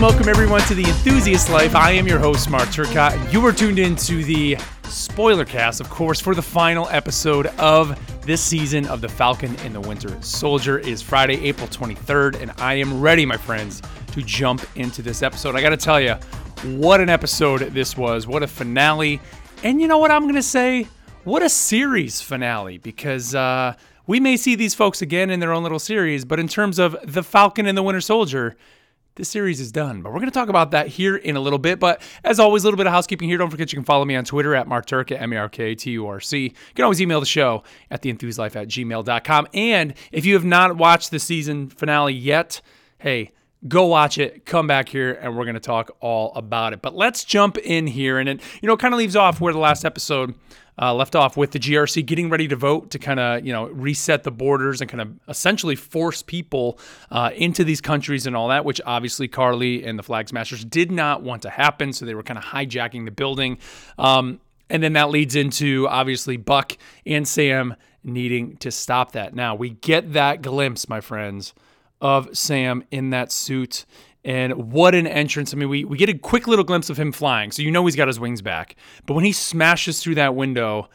Welcome, welcome everyone to the Enthusiast Life. I am your host, Mark Turcott, and you are tuned into the spoiler cast, of course, for the final episode of this season of The Falcon and the Winter Soldier. It is Friday, April 23rd, and I am ready, my friends, to jump into this episode. I got to tell you, what an episode this was. What a finale. And you know what I'm to say? What a series finale, because uh, we may see these folks again in their own little series, but in terms of The Falcon and the Winter Soldier, this series is done. But we're going to talk about that here in a little bit. But as always, a little bit of housekeeping here. Don't forget you can follow me on Twitter at Mark Turk, at M A R K T U R C. You can always email the show at theenthuslife at gmail.com. And if you have not watched the season finale yet, hey, go watch it, come back here, and we're going to talk all about it. But let's jump in here. And it, you know, kind of leaves off where the last episode uh, left off with the GRC getting ready to vote to kind of, you know, reset the borders and kind of essentially force people uh, into these countries and all that, which obviously Karli and the Flag Smashers did not want to happen. So they were kind of hijacking the building. Um, and then that leads into obviously Buck and Sam needing to stop that. Now we get that glimpse, my friends, of Sam in that suit. And what an entrance. I mean, we, we get a quick little glimpse of him flying. So you know he's got his wings back. But when he smashes through that window,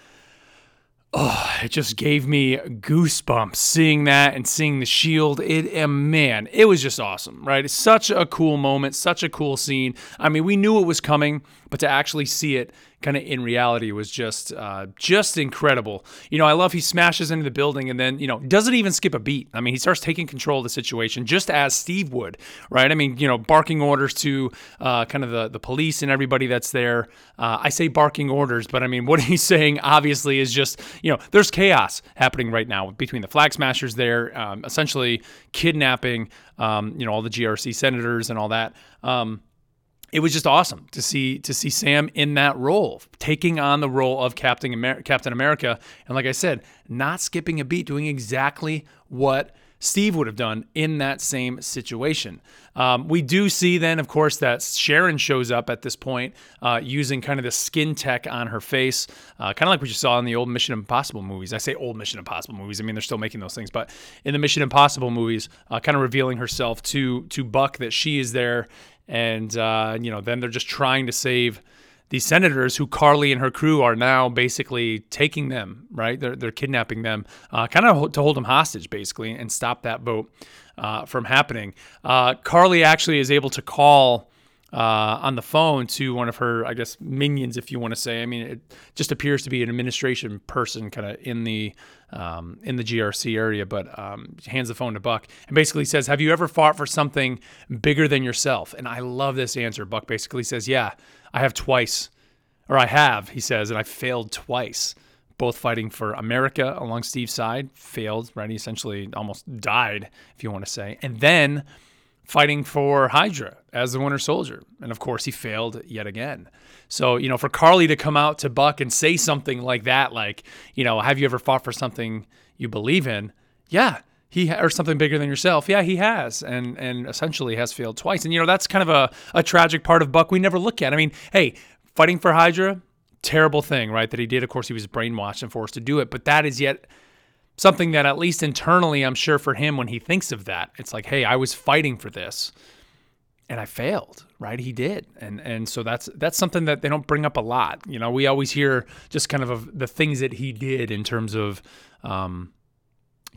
oh, it just gave me goosebumps seeing that and seeing the shield. It, and man, it was just awesome, right? It's such a cool moment, such a cool scene. I mean, we knew it was coming, but to actually see it kind of in reality was just uh, just incredible. You know, I love he smashes into the building and then you know doesn't even skip a beat. I mean, he starts taking control of the situation just as Steve would, right? I mean, you know, barking orders to uh, kind of the the police and everybody that's there. Uh, I say barking orders, but I mean what he's saying obviously is just you know there's chaos happening right now between the flag smashers there, um, essentially kidnapping um, you know all the GRC senators and all that. Um, it was just awesome to see to see Sam in that role, taking on the role of Captain Amer- Captain America, and like I said, not skipping a beat, doing exactly what Steve would have done in that same situation. Um, we do see then, of course, that Sharon shows up at this point uh, using kind of the skin tech on her face, uh, kind of like what you saw in the old Mission Impossible movies. I say old Mission Impossible movies. I mean, they're still making those things, but in the Mission Impossible movies, uh, kind of revealing herself to to Buck that she is there and uh, you know then they're just trying to save these senators who Karli and her crew are now basically taking them right? They're, they're kidnapping them uh, kind of to hold them hostage basically and stop that vote uh, from happening. Uh, Karli actually is able to call uh, on the phone to one of her, I guess, minions, if you want to say. I mean, it just appears to be an administration person, kind of in the um, in the GRC area, but um, hands the phone to Buck and basically says, "Have you ever fought for something bigger than yourself?" And I love this answer. Buck basically says, "Yeah, I have twice, or I have," he says, "and I failed twice." both fighting for America along Steve's side, failed, right? He essentially almost died, if you want to say. And then fighting for Hydra as the Winter Soldier. And of course, he failed yet again. So, you know, for Karli to come out to Buck and say something like that, like, you know, have you ever fought for something you believe in? Yeah. He or something bigger than yourself. Yeah, he has, and and essentially has failed twice. And you know that's kind of a, a tragic part of Buck we never look at. I mean, hey, fighting for Hydra, terrible thing, right? That he did. Of course, he was brainwashed and forced to do it. But that is yet something that at least internally, I'm sure for him, when he thinks of that, it's like, hey, I was fighting for this and I failed, right? He did. And and so that's that's something that they don't bring up a lot. You know, we always hear just kind of, of the things that he did in terms of um,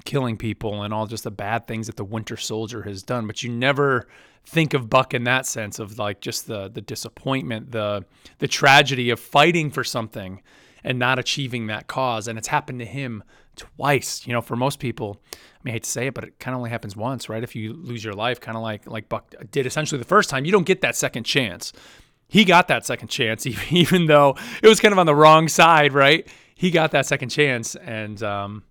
killing people and all just the bad things that the Winter Soldier has done, but you never think of Buck in that sense of like just the the disappointment, the the tragedy of fighting for something and not achieving that cause. And it's happened to him twice. You know, for most people, I mean, I hate to say it, but it kind of only happens once, right? If you lose your life, kind of like like Buck did essentially the first time, you don't get that second chance. He got that second chance, even though it was kind of on the wrong side, right? He got that second chance and, um,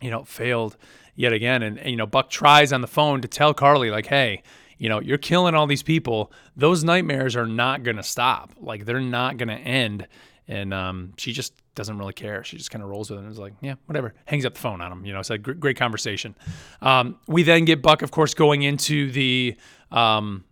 you know, failed yet again. And, and, you know, Buck tries on the phone to tell Karli, like, hey, you know, you're killing all these people. Those nightmares are not going to stop. Like, they're not going to end. And um, she just doesn't really care. She just kind of rolls with it and is like, yeah, whatever. Hangs up the phone on him. You know, it's a great, great conversation. Um, we then get Buck, of course, going into the um,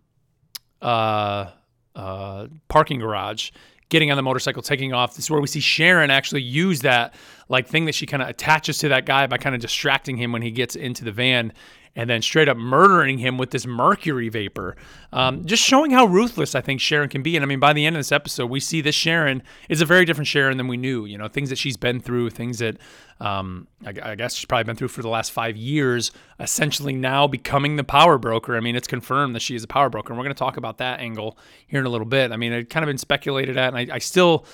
uh, uh, parking garage, getting on the motorcycle, taking off. This is where we see Sharon actually use that like thing that she kind of attaches to that guy by kind of distracting him when he gets into the van and then straight up murdering him with this mercury vapor. Um, just showing how ruthless I think Sharon can be. And I mean, by the end of this episode, we see this Sharon is a very different Sharon than we knew. You know, things that she's been through, things that um, I, I, guess she's probably been through for the last five years, essentially now becoming the power broker. I mean, it's confirmed that she is a power broker. And we're going to talk about that angle here in a little bit. I mean, it kind of been speculated at, and I, I still.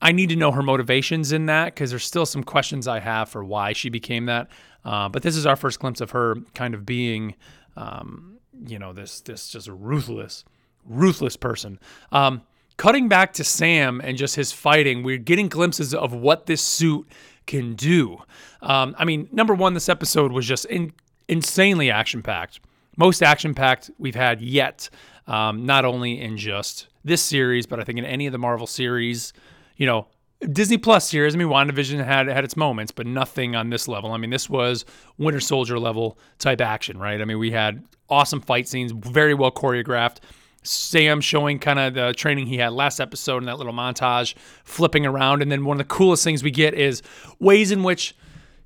I need to know her motivations in that because there's still some questions I have for why she became that. Uh, but this is our first glimpse of her kind of being, um, you know, this this just ruthless, ruthless person. Um, cutting back to Sam and just his fighting, we're getting glimpses of what this suit can do. Um, I mean, number one, this episode was just in, insanely action packed, most action packed we've had yet. Um, not only in just this series, but I think in any of the Marvel series. You know, Disney Plus series. I mean, WandaVision had had its moments, but nothing on this level. I mean, this was Winter Soldier level type action, right? I mean, we had awesome fight scenes, very well choreographed. Sam showing kind of the training he had last episode in that little montage, flipping around, and then one of the coolest things we get is ways in which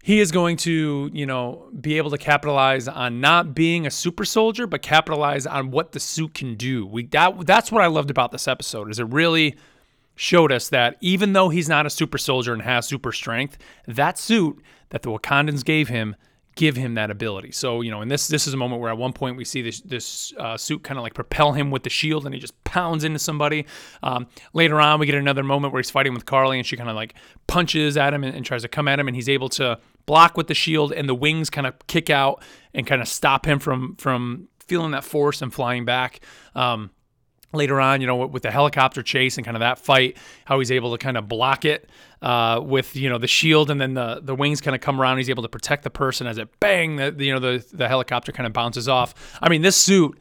he is going to, you know, be able to capitalize on not being a super soldier, but capitalize on what the suit can do. We that that's what I loved about this episode. Is it really showed us that even though he's not a super soldier and has super strength, that suit that the Wakandans gave him give him that ability. So, you know, and this this is a moment where at one point we see this this uh, suit kind of like propel him with the shield and he just pounds into somebody. Um, later on, we get another moment where he's fighting with Karli and she kind of like punches at him and, and, tries to come at him and he's able to block with the shield and the wings kind of kick out and kind of stop him from from feeling that force and flying back. Um, later on, you know, with the helicopter chase and kind of that fight, how he's able to kind of block it uh, with you know the shield, and then the the wings kind of come around. He's able to protect the person as it bang, the, you know the the helicopter kind of bounces off. I mean, this suit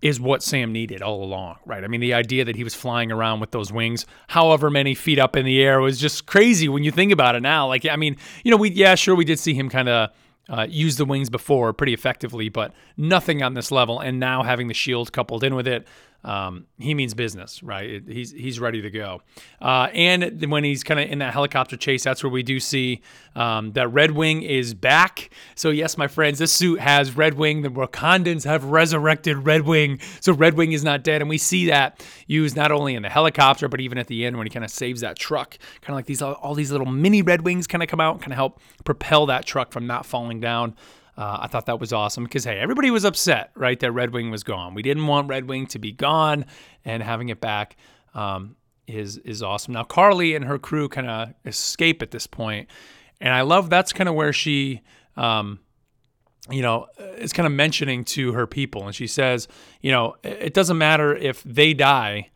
is what Sam needed all along, right? I mean, the idea that he was flying around with those wings, however many feet up in the air, was just crazy when you think about it now. Like, I mean, you know, we yeah, sure, we did see him kind of. Uh, use the wings before pretty effectively, but nothing on this level. And now having the shield coupled in with it, um, he means business, right? He's he's ready to go. Uh, and when he's kind of in that helicopter chase, that's where we do see um, that Red Wing is back. So yes, my friends, this suit has Red Wing. The Wakandans have resurrected Red Wing, so Red Wing is not dead, and we see that used not only in the helicopter, but even at the end when he kind of saves that truck. Kind of like these all these little mini Red Wings kind of come out and kind of help propel that truck from not falling down. Uh, I thought that was awesome because, hey, everybody was upset, right, that Red Wing was gone. We didn't want Red Wing to be gone, and having it back um, is is awesome. Now, Karli and her crew kind of escape at this point, and I love that's kind of where she, um, you know, is kind of mentioning to her people, and she says, you know, it doesn't matter if they die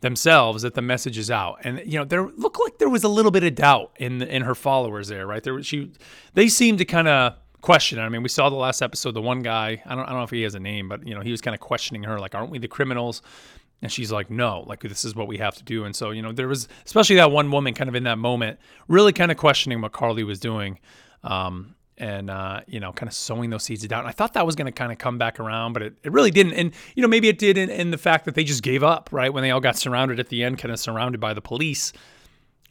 themselves that the message is out and you know there looked like there was a little bit of doubt in in her followers there right there she they seemed to kind of question. I mean, we saw the last episode. The one guy, I don't, I don't know if he has a name, but you know, he was kind of questioning her, like, "Aren't we the criminals?" And she's like, "No, like this is what we have to do." And so, you know, there was especially that one woman, kind of in that moment, really kind of questioning what Karli was doing, um, and uh, you know, kind of sowing those seeds down. And I thought that was going to kind of come back around, but it, it really didn't. And you know, maybe it did in, in the fact that they just gave up, right, when they all got surrounded at the end, kind of surrounded by the police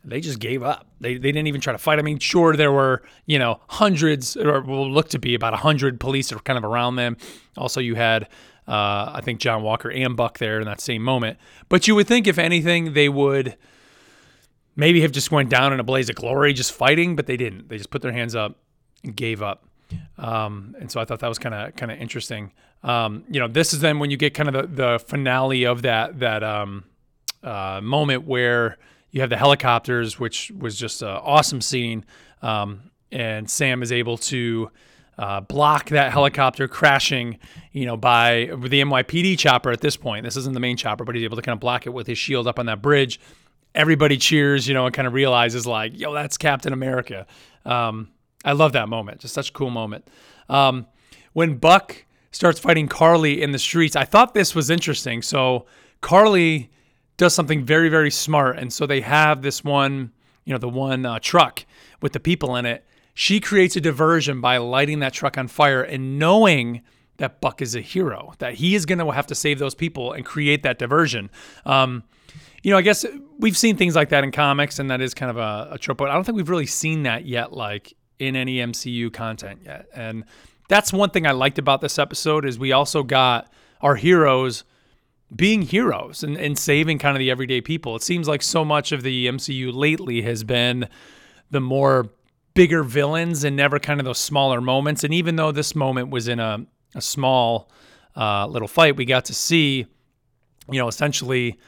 they just gave up. They, they didn't even try to fight. I mean, sure, there were, you know, hundreds, or will look to be about 100 police that were kind of around them. Also, you had, uh, I think, John Walker and Buck there in that same moment. But you would think, if anything, they would maybe have just went down in a blaze of glory just fighting, but they didn't. They just put their hands up and gave up. Um, and so I thought that was kind of kind of interesting. Um, you know, this is then when you get kind of the, the finale of that that um, uh, moment where – you have the helicopters, which was just an awesome scene. Um, and Sam is able to uh, block that helicopter crashing, you know, by the NYPD chopper at this point. This isn't the main chopper, but he's able to kind of block it with his shield up on that bridge. Everybody cheers, you know, and kind of realizes like, yo, that's Captain America. Um, I love that moment. Just such a cool moment. Um, when Buck starts fighting Karli in the streets, I thought this was interesting. So Karli does something very, very smart. And so they have this one, you know, the one uh, truck with the people in it. She creates a diversion by lighting that truck on fire and knowing that Buck is a hero, that he is going to have to save those people and create that diversion. Um, you know, I guess we've seen things like that in comics, and that is kind of a, a trope, but I don't think we've really seen that yet, like in any MCU content yet. And that's one thing I liked about this episode is we also got our heroes being heroes and, and saving kind of the everyday people. It seems like so much of the MCU lately has been the more bigger villains and never kind of those smaller moments. And even though this moment was in a, a small uh, little fight, we got to see, you know, essentially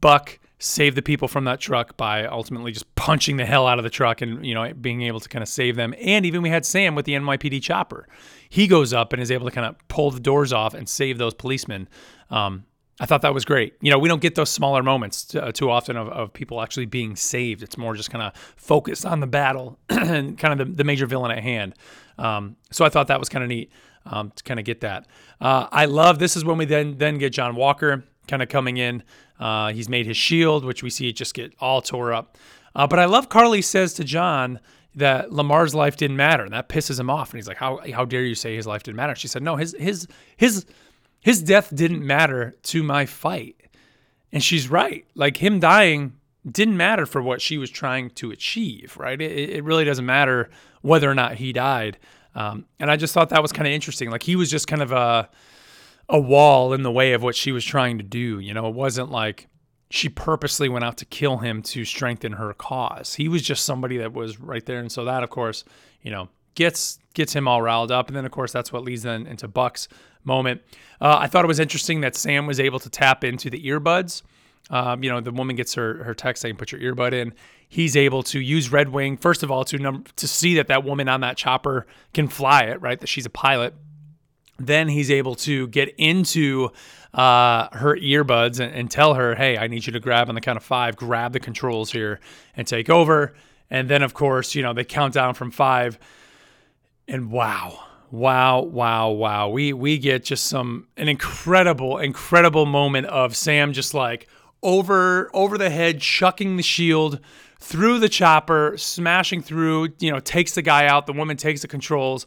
Buck save the people from that truck by ultimately just punching the hell out of the truck and you know being able to kind of save them and even we had Sam with the NYPD chopper he goes up and is able to kind of pull the doors off and save those policemen um, I thought that was great. You know, we don't get those smaller moments uh, too often of, of people actually being saved. It's more just kind of focused on the battle and kind of the, the major villain at hand. Um, so I thought that was kind of neat um, to kind of get that. Uh, I love this is when we then then get John Walker kind of coming in. Uh, he's made his shield, which we see it just get all tore up. Uh, but I love Karli says to John that Lamar's life didn't matter, and that pisses him off. And he's like, "How how dare you say his life didn't matter?" She said, "No, his his his." His death didn't matter to my fight. And she's right. Like him dying didn't matter for what she was trying to achieve, right? It, it really doesn't matter whether or not he died. Um, and I just thought that was kind of interesting. Like he was just kind of a a wall in the way of what she was trying to do. You know, it wasn't like she purposely went out to kill him to strengthen her cause. He was just somebody that was right there. And so that, of course, you know, gets gets him all riled up. And then, of course, that's what leads then into Buck's moment. Uh, I thought it was interesting that Sam was able to tap into the earbuds. Um, you know, the woman gets her her text saying, "Put your earbud in." He's able to use Red Wing first of all to num- to see that that woman on that chopper can fly it, right? That she's a pilot. Then he's able to get into uh, her earbuds and, and tell her, "Hey, I need you to grab on the count of five, grab the controls here and take over." And then, of course, you know they count down from five, and wow, Wow, wow, wow. We we get just some an incredible, incredible moment of Sam just like over over the head, chucking the shield through the chopper, smashing through, you know, takes the guy out. The woman takes the controls.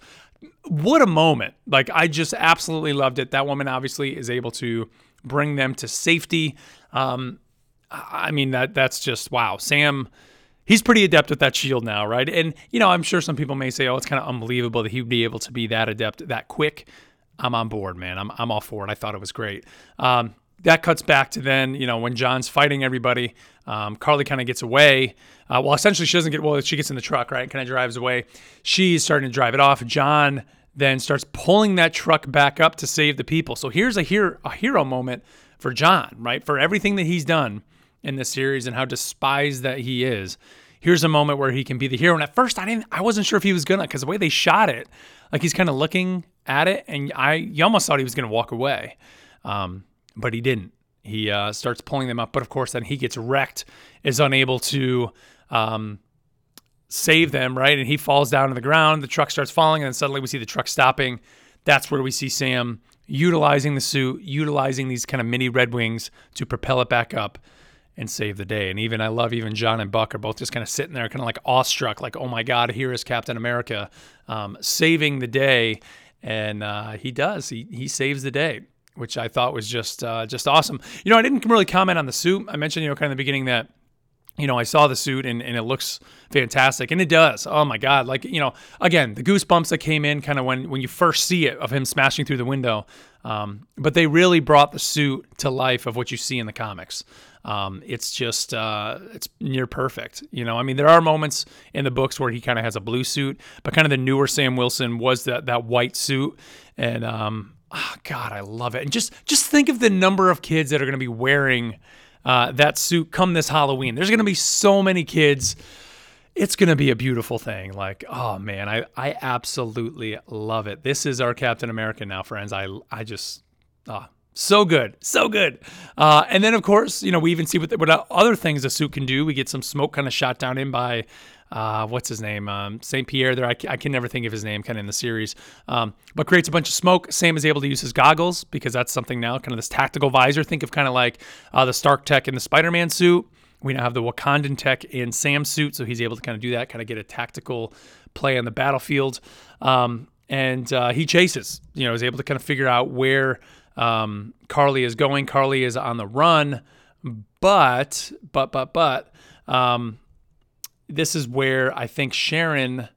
What a moment. Like I just absolutely loved it. That woman obviously is able to bring them to safety. Um, I mean that that's just wow. Sam he's pretty adept with that shield now, right? And you know, I'm sure some people may say, "Oh, it's kind of unbelievable that he'd be able to be that adept that quick." I'm on board, man. I'm I'm all for it. I thought it was great. Um, that cuts back to then, you know, when John's fighting everybody. Um, Karli kind of gets away. Uh, well, essentially, she doesn't get. Well, she gets in the truck, right? Kind of drives away. She's starting to drive it off. John then starts pulling that truck back up to save the people. So here's a a hero moment for John, right? For everything that he's done in this series and how despised that he is. Here's a moment where he can be the hero. And at first, I didn't, I wasn't sure if he was gonna, because the way they shot it, like he's kind of looking at it, and I, you almost thought he was gonna walk away, um, but he didn't. He uh, starts pulling them up, but of course, then he gets wrecked, is unable to um, save them, right? And he falls down to the ground. The truck starts falling, and then suddenly we see the truck stopping. That's where we see Sam utilizing the suit, utilizing these kind of mini Red Wings to propel it back up and save the day. And even I love even John and Buck are both just kind of sitting there, kind of like awestruck, like, oh my God, here is Captain America um, saving the day. And uh, he does. He he saves the day, which I thought was just uh, just awesome. You know, I didn't really comment on the suit. I mentioned, you know, kind of the beginning that you know, I saw the suit and, and it looks fantastic. And it does. Oh my God. Like, you know, again, the goosebumps that came in kind of when, when you first see it of him smashing through the window. Um, but they really brought the suit to life of what you see in the comics. Um, it's just uh, it's near perfect. You know, I mean, there are moments in the books where he kind of has a blue suit, but kind of the newer Sam Wilson was that that white suit, and um, oh, God, I love it. And just just think of the number of kids that are going to be wearing uh, that suit come this Halloween. There's going to be so many kids. It's going to be a beautiful thing. Like, oh man, I I absolutely love it. This is our Captain America now, friends. I I just ah, so good, so good. Uh, and then, of course, you know, we even see what, what other things the suit can do. We get some smoke kind of shot down in by, uh, what's his name? Um, St. Pierre there. I, I, can never think of his name kind of in the series. Um, but creates a bunch of smoke. Sam is able to use his goggles because that's something now, kind of this tactical visor. Think of kind of like uh, the Stark tech in the Spider Man suit. We now have the Wakandan tech in Sam's suit. So he's able to kind of do that, kind of get a tactical play on the battlefield. Um, and uh, he chases, you know, is able to kind of figure out where um, Karli is going. Karli is on the run, but but but but um, this is where I think Sharon,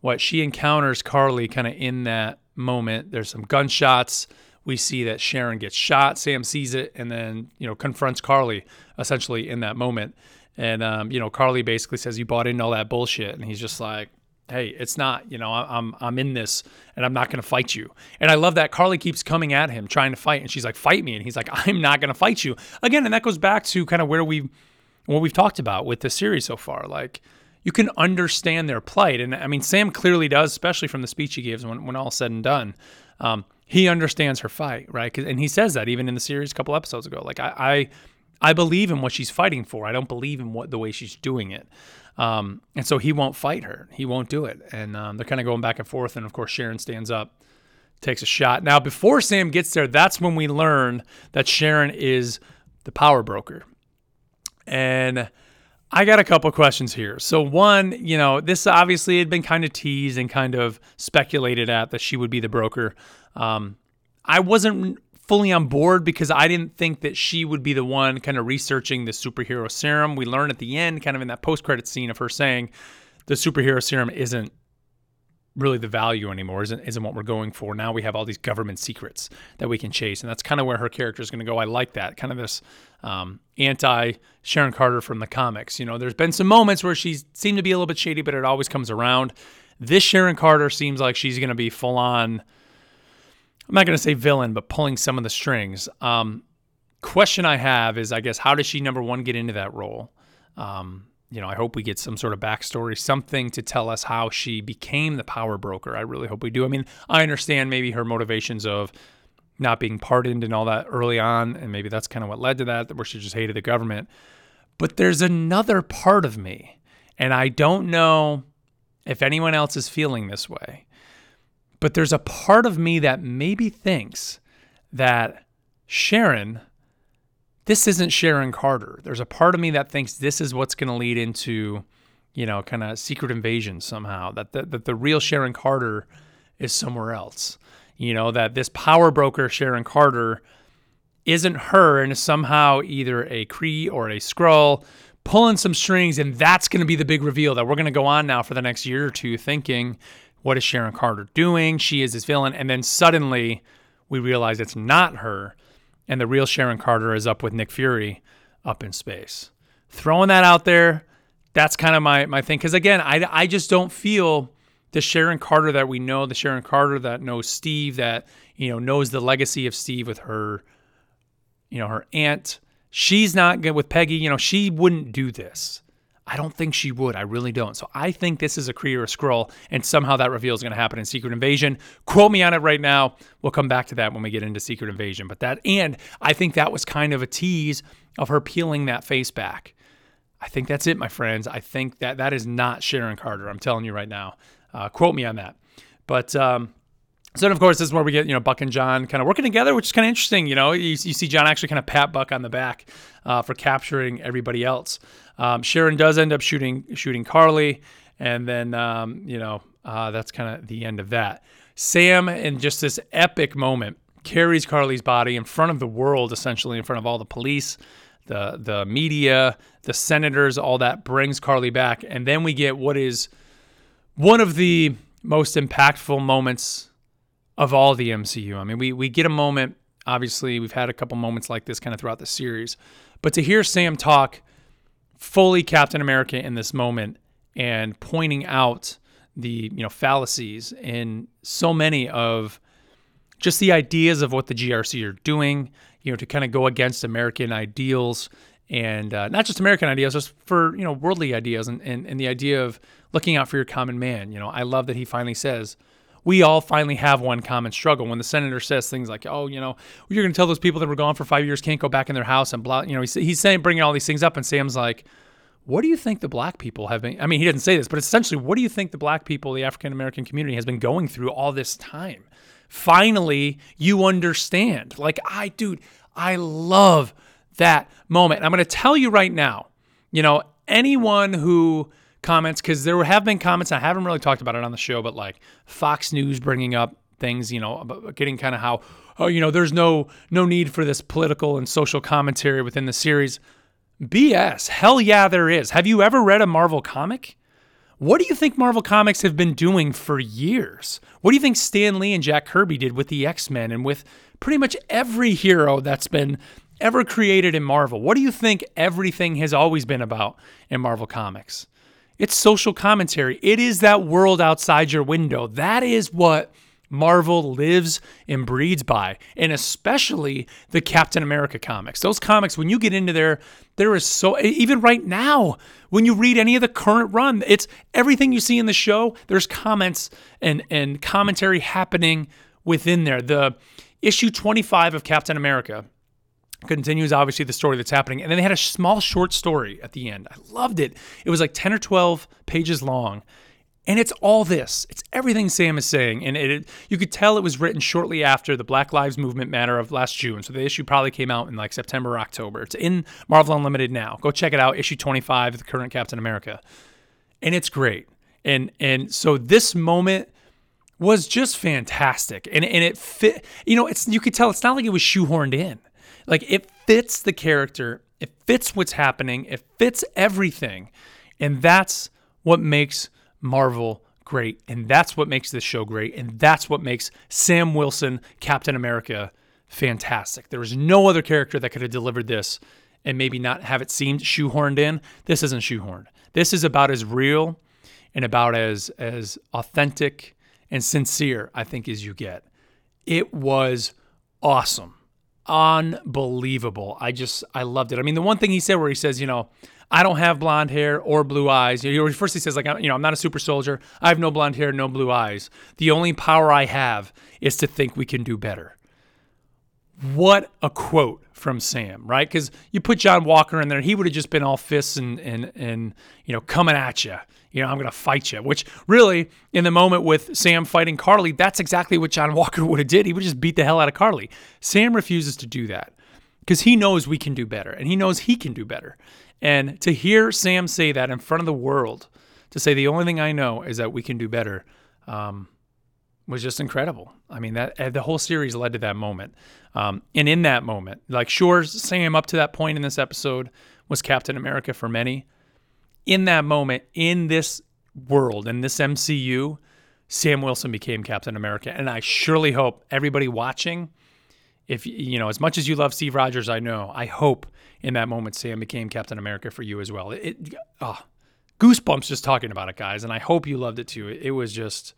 what she encounters Karli kind of in that moment, there's some gunshots. We see that Sharon gets shot. Sam sees it and then, you know, confronts Karli essentially in that moment. And, um, you know, Karli basically says, You bought into all that bullshit. And he's just like, Hey, it's not, you know, I'm, I'm in this and I'm not to fight you. And I love that Karli keeps coming at him trying to fight. And she's like, Fight me. And he's like, I'm not to fight you. Again, and that goes back to kind of where we, what we've talked about with the series so far. Like, you can understand their plight. And I mean, Sam clearly does, especially from the speech he gives when, when all said and done. Um, he understands her fight, right? And he says that even in the series a couple episodes ago. Like, I, I, I believe in what she's fighting for. I don't believe in what the way she's doing it. Um, and so he won't fight her. He won't do it. And um, they're kind of going back and forth. And of course, Sharon stands up, takes a shot. Now, before Sam gets there, that's when we learn that Sharon is the power broker. And I got a couple questions here. So one, you know, this obviously had been kind of teased and kind of speculated at that she would be the broker. Um, I wasn't fully on board because I didn't think that she would be the one kind of researching the superhero serum. We learn at the end, kind of in that post-credit scene, of her saying the superhero serum isn't really the value anymore isn't isn't what we're going for. Now we have all these government secrets that we can chase and that's kind of where her character is going to go. I like that kind of this um, anti sharon carter from the comics. You know there's been some moments where she seemed to be a little bit shady but it always comes around. This sharon carter seems like she's going to be full on i'm not going to say villain but pulling some of the strings. Um, question i have is i guess how does she number one get into that role? Um, you know, I hope we get some sort of backstory, something to tell us how she became the power broker. I really hope we do. I mean, I understand maybe her motivations of not being pardoned and all that early on, and maybe that's kind of what led to that, where she just hated the government. But there's another part of me, and I don't know if anyone else is feeling this way, but there's a part of me that maybe thinks that Sharon this isn't Sharon Carter. There's a part of me that thinks this is what's going to lead into, you know, kind of secret invasion somehow. That the, that the real Sharon Carter is somewhere else. You know, that this power broker Sharon Carter isn't her and is somehow either a Kree or a Skrull pulling some strings, and that's going to be the big reveal that we're going to go on now for the next year or two thinking, what is Sharon Carter doing? She is this villain, and then suddenly we realize it's not her and the real Sharon Carter is up with Nick Fury up in space. Throwing that out there, that's kind of my my thing. Because again, I I just don't feel the Sharon Carter that we know, the Sharon Carter that knows Steve, that you know knows the legacy of Steve with her, you know, her aunt. She's not good with Peggy. You know, she wouldn't do this. I don't think she would. I really don't. So I think this is a Kree or a Skrull, and somehow that reveal is going to happen in Secret Invasion. Quote me on it right now. We'll come back to that when we get into Secret Invasion. But that, and I think that was kind of a tease of her peeling that face back. I think that's it, my friends. I think that that is not Sharon Carter. I'm telling you right now. Uh, quote me on that. But um, so then, of course, this is where we get, you know, Buck and John kind of working together, which is kind of interesting. You know, you, you see John actually kind of pat Buck on the back uh, for capturing everybody else. Um, Sharon does end up shooting shooting Karli, and then um, you know uh, that's kind of the end of that. Sam, in just this epic moment, carries Karli's body in front of the world, essentially in front of all the police, the the media, the senators, all that brings Karli back, and then we get what is one of the most impactful moments of all the MCU. I mean, we we get a moment. Obviously, we've had a couple moments like this kind of throughout the series, but to hear Sam talk fully Captain America in this moment and pointing out the you know fallacies in so many of just the ideas of what the GRC are doing, you know, to kind of go against American ideals and uh, not just American ideas, just for you know worldly ideas and, and and the idea of looking out for your common man. You know, I love that he finally says, we all finally have one common struggle. When the senator says things like, "Oh, you know, you're going to tell those people that were gone for five years can't go back in their house," and blah, you know, he's, he's saying bringing all these things up, and Sam's like, "What do you think the black people have been?" I mean, he didn't say this, but essentially, what do you think the black people, the African American community, has been going through all this time? Finally, you understand. Like I, dude, I love that moment. I'm going to tell you right now. You know, anyone who comments because there have been comments. I haven't really talked about it on the show, but like Fox News bringing up things, you know, about getting kind of how oh, you know, there's no no need for this political and social commentary within the series. BS. Hell yeah, there is. Have you ever read a Marvel comic? What do you think Marvel Comics have been doing for years? What do you think Stan Lee and Jack Kirby did with the X Men and with pretty much every hero that's been ever created in Marvel? What do you think everything has always been about in Marvel Comics? It's social commentary. It is that world outside your window. That is what Marvel lives and breeds by, and especially the Captain America comics. Those comics, when you get into there, there is so, even right now, when you read any of the current run, it's everything you see in the show, there's comments and, and commentary happening within there. The issue 25 of Captain America continues obviously the story that's happening and then they had a small short story at the end i loved it it was like 10 or 12 pages long and it's all this. It's everything Sam is saying. And it, you could tell it was written shortly after the Black Lives Movement matter of last June. So the issue probably came out in like September or October. It's in Marvel Unlimited now. Go check it out. Issue 25, the current Captain America. And it's great. And and so this moment was just fantastic. And and it fit, you know, it's you could tell it's not like it was shoehorned in. Like it fits the character, it fits what's happening, it fits everything. And that's what makes Marvel great. And that's what makes this show great. And that's what makes Sam Wilson, Captain America, fantastic. There was no other character that could have delivered this and maybe not have it seemed shoehorned in. This isn't shoehorned. This is about as real and about as as authentic and sincere, I think, as you get. It was awesome. Unbelievable. I just I loved it. I mean, the one thing he said where he says, you know, I don't have blonde hair or blue eyes. Know, first he says like, you know, I'm not a super soldier. I have no blonde hair, no blue eyes. The only power I have is to think we can do better. What a quote from Sam, right? Because you put John Walker in there, he would have just been all fists and and and you know coming at you. You know, I'm gonna fight you. Which really, in the moment with Sam fighting Karli, that's exactly what John Walker would have did. He would just beat the hell out of Karli. Sam refuses to do that because he knows we can do better, and he knows he can do better. And to hear Sam say that in front of the world, to say the only thing I know is that we can do better, um, was just incredible. I mean, that uh, the whole series led to that moment. Um, and in that moment, like sure, Sam up to that point in this episode was Captain America for many. In that moment, in this world, in this MCU, Sam Wilson became Captain America. And I surely hope everybody watching if you know as much as you love Steve Rogers, I know. I hope in that moment Sam became Captain America for you as well. It, it oh, goosebumps just talking about it, guys, and I hope you loved it too. It, it was just.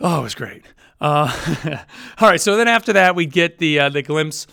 Oh, it was great. Uh, all right, so then after that, we get the uh, the glimpse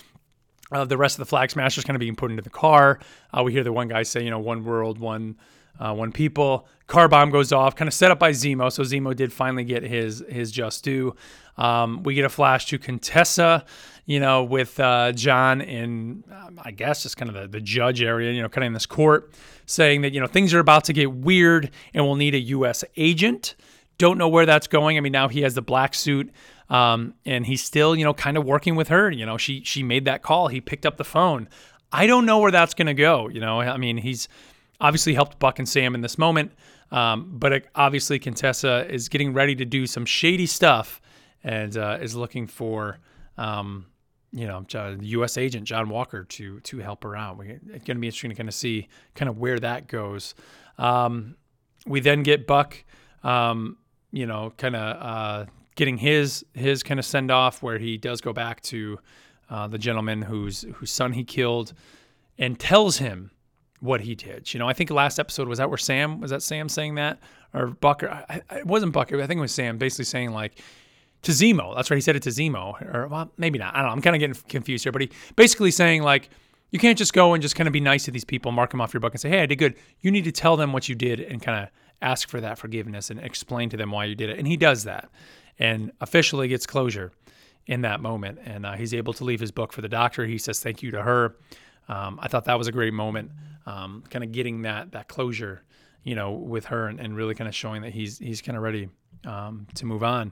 of the rest of the flag smashers kind of being put into the car. Uh, we hear the one guy say, you know, one world, one uh, one people. Car bomb goes off, kind of set up by Zemo. So Zemo did finally get his his just due. Um, we get a flash to Contessa, you know, with uh, John in, um, I guess, just kind of the, the judge area, you know, kind of in this court, saying that, you know, things are about to get weird and we'll need a U.S. agent. Don't know where that's going. I mean, now he has the black suit. Um, and he's still, you know, kind of working with her. You know, she she made that call. He picked up the phone. I don't know where that's going to go. You know, I mean, he's obviously helped Buck and Sam in this moment, um, but obviously Contessa is getting ready to do some shady stuff and uh, is looking for um, you know John, U.S. agent John Walker to to help her out. We're, it's going to be interesting to kind of see kind of where that goes. Um, we then get Buck, um, you know, kind of uh, getting his his kind of send off where he does go back to uh, the gentleman whose whose son he killed and tells him what he did. You know, I think last episode was that where Sam was that Sam saying that or Bucker? I, it wasn't Bucker. I think it was Sam basically saying like to Zemo. That's right. He said it to Zemo, or well, maybe not. I don't know. I'm kind of getting confused here, but he basically saying like, you can't just go and just kind of be nice to these people, mark them off your book, and say, hey, I did good. You need to tell them what you did and kind of ask for that forgiveness and explain to them why you did it. And he does that, and officially gets closure in that moment. And uh, he's able to leave his book for the doctor. He says thank you to her. Um, I thought that was a great moment, um, kind of getting that that closure, you know, with her, and, and really kind of showing that he's he's kind of ready um, to move on.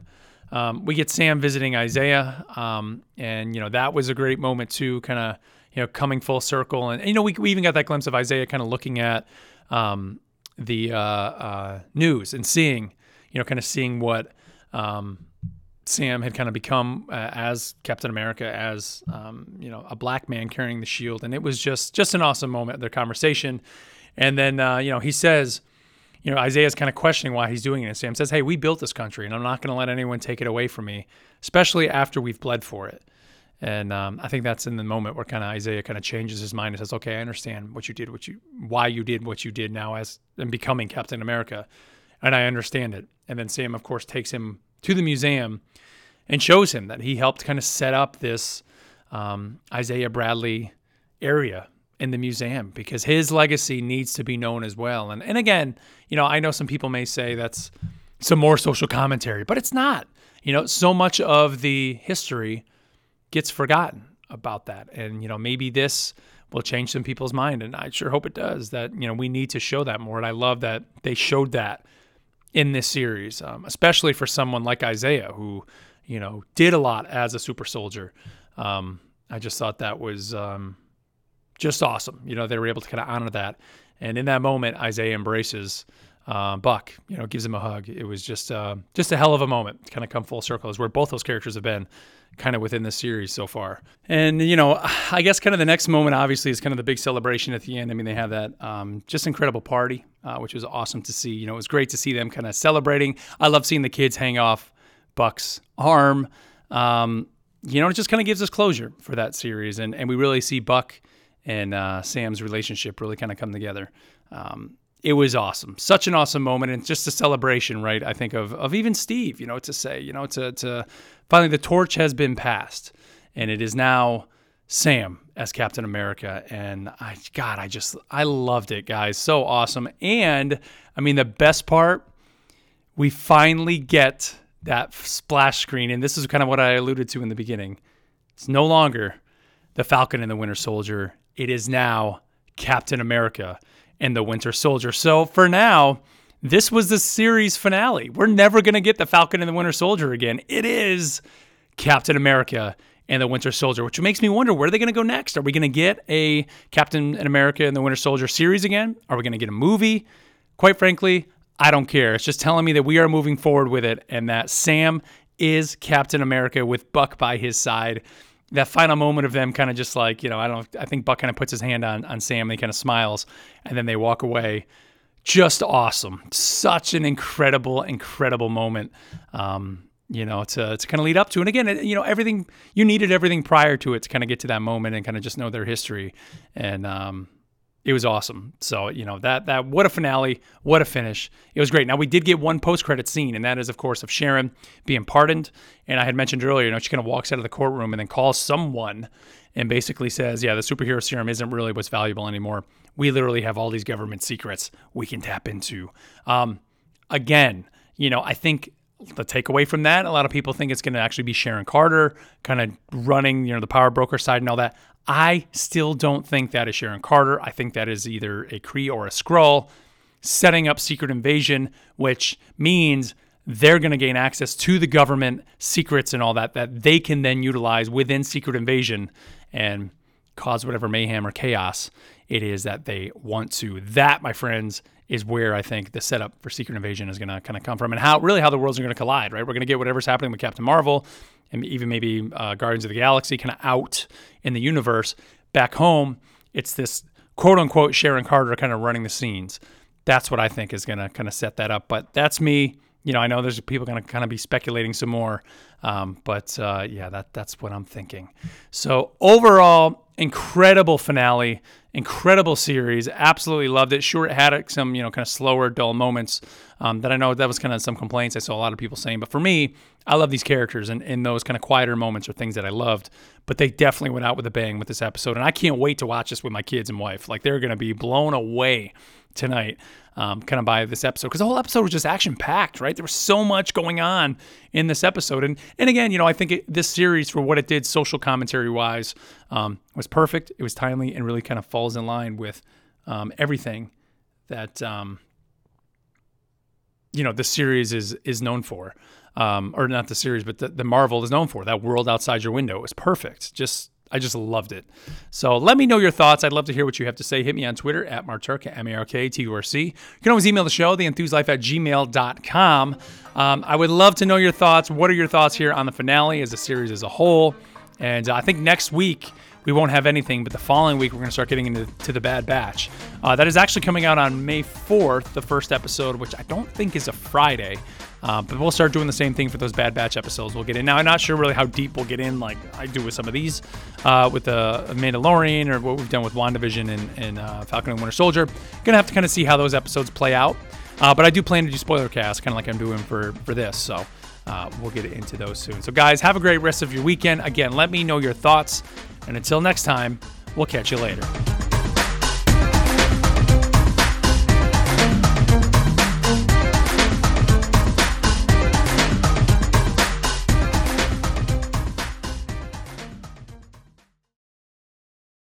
Um, we get Sam visiting Isaiah, um, and you know that was a great moment too, kind of you know coming full circle, and, and, you know we, we even got that glimpse of Isaiah kind of looking at um, the uh, uh, news and seeing you know kind of seeing what um, Sam had kind of become uh, as Captain America, as um, you know a black man carrying the shield, and it was just just an awesome moment. Their conversation, and then uh, you know he says you know, Isaiah's kind of questioning why he's doing it. And Sam says, Hey, we built this country and I'm not going to let anyone take it away from me, especially after we've bled for it. And um, I think that's in the moment where kind of Isaiah kind of changes his mind and says, "Okay, I understand what you did, what you, why you did what you did now as and becoming Captain America, and I understand it." And then Sam, of course, takes him to the museum and shows him that he helped kind of set up this um, Isaiah Bradley area in the museum because his legacy needs to be known as well. And and again, you know, I know some people may say that's some more social commentary, but it's not. You know, so much of the history gets forgotten about that. And, you know, maybe this will change some people's mind. And I sure hope it does that, you know, we need to show that more. And I love that they showed that in this series, um, especially for someone like Isaiah, who, you know, did a lot as a super soldier. Um, I just thought that was um, just awesome. You know, they were able to kind of honor that. And in that moment, Isaiah embraces uh, Buck, you know, gives him a hug. It was just uh, just a hell of a moment. Kind of come full circle is where both those characters have been, kind of within the series so far. And you know, I guess kind of the next moment, obviously, is kind of the big celebration at the end. I mean, they have that um, just incredible party, uh, which was awesome to see. You know, it was great to see them kind of celebrating. I love seeing the kids hang off Buck's arm. Um, you know, it just kind of gives us closure for that series, and and we really see Buck and uh, Sam's relationship really kind of come together. Um, it was awesome. Such an awesome moment and just a celebration, right? I think of of even Steve, you know, to say, you know, to to finally the torch has been passed and it is now Sam as Captain America and I god, I just I loved it, guys. So awesome. And I mean the best part we finally get that splash screen and this is kind of what I alluded to in the beginning. It's no longer the Falcon and the Winter Soldier. It is now Captain America and the Winter Soldier. So for now, this was the series finale. We're never going to get the Falcon and the Winter Soldier again. It is Captain America and the Winter Soldier, which makes me wonder where are they going to go next? Are we going to get a Captain America and the Winter Soldier series again? Are we going to get a movie? Quite frankly, I don't care. It's just telling me that we are moving forward with it and that Sam is Captain America with Buck by his side that final moment of them kind of just like, you know, I don't I think Buck kind of puts his hand on on Sam and he kind of smiles and then they walk away. Just awesome. Such an incredible, incredible moment. Um, you know, to, to kind of lead up to. And again, you know, everything you needed everything prior to it to kind of get to that moment and kind of just know their history. And um, it was awesome. So you know that that what a finale, what a finish. It was great. Now we did get one post credit scene, and that is of course of Sharon being pardoned. And I had mentioned earlier, you know, she kind of walks out of the courtroom and then calls someone and basically says, "Yeah, the superhero serum isn't really what's valuable anymore. We literally have all these government secrets we can tap into." Um, again, you know, I think the takeaway from that, a lot of people think it's going to actually be Sharon Carter kind of running, you know, the power broker side and all that. I still don't think that is Sharon Carter. I think that is either a Kree or a Skrull setting up secret invasion, which means they're going to gain access to the government secrets and all that that they can then utilize within secret invasion and cause whatever mayhem or chaos it is that they want to. That, my friends, is where I think the setup for Secret Invasion is going to kind of come from, and how really how the worlds are going to collide. Right, we're going to get whatever's happening with Captain Marvel, and even maybe uh, Guardians of the Galaxy, kind of out in the universe. Back home, it's this quote unquote Sharon Carter kind of running the scenes. That's what I think is going to kind of set that up. But that's me. You know, I know there's people going to kind of be speculating some more, um, but uh, yeah, that that's what I'm thinking. So overall, incredible finale, incredible series. Absolutely loved it. Sure, it had some you know kind of slower, dull moments um, that I know that was kind of some complaints I saw a lot of people saying. But for me, I love these characters, and, and those kind of quieter moments are things that I loved. But they definitely went out with a bang with this episode, and I can't wait to watch this with my kids and wife. Like they're going to be blown away tonight, um, kind of by this episode because the whole episode was just action packed, right? There was so much going on in this episode, and and again, you know, I think it, this series for what it did, social commentary wise, um, was perfect. It was timely and really kind of falls in line with um, everything that um, you know the series is is known for. Um, or not the series, but the, the Marvel is known for that world outside your window. Was perfect. Just I just loved it. So let me know your thoughts. I'd love to hear what you have to say. Hit me on Twitter at MarkTurc, M A R K T U R C. You can always email the show, theenthuslife at gmail.com. Um, I would love to know your thoughts. What are your thoughts here on the finale as a series as a whole? And uh, I think next week we won't have anything. But the following week, we're going to start getting into to the Bad Batch. Uh, that is actually coming out on May 4th, the first episode, which I don't think is a Friday. Uh, but we'll start doing the same thing for those Bad Batch episodes. We'll get in. Now, I'm not sure really how deep we'll get in, like I do with some of these, uh, with the Mandalorian or what we've done with WandaVision and, and uh, Falcon and Winter Soldier. Gonna have to kind of see how those episodes play out. Uh, but I do plan to do spoiler cast, kind of like I'm doing for for this. So uh, we'll get into those soon. So guys, have a great rest of your weekend. Again, let me know your thoughts, and until next time, we'll catch you later.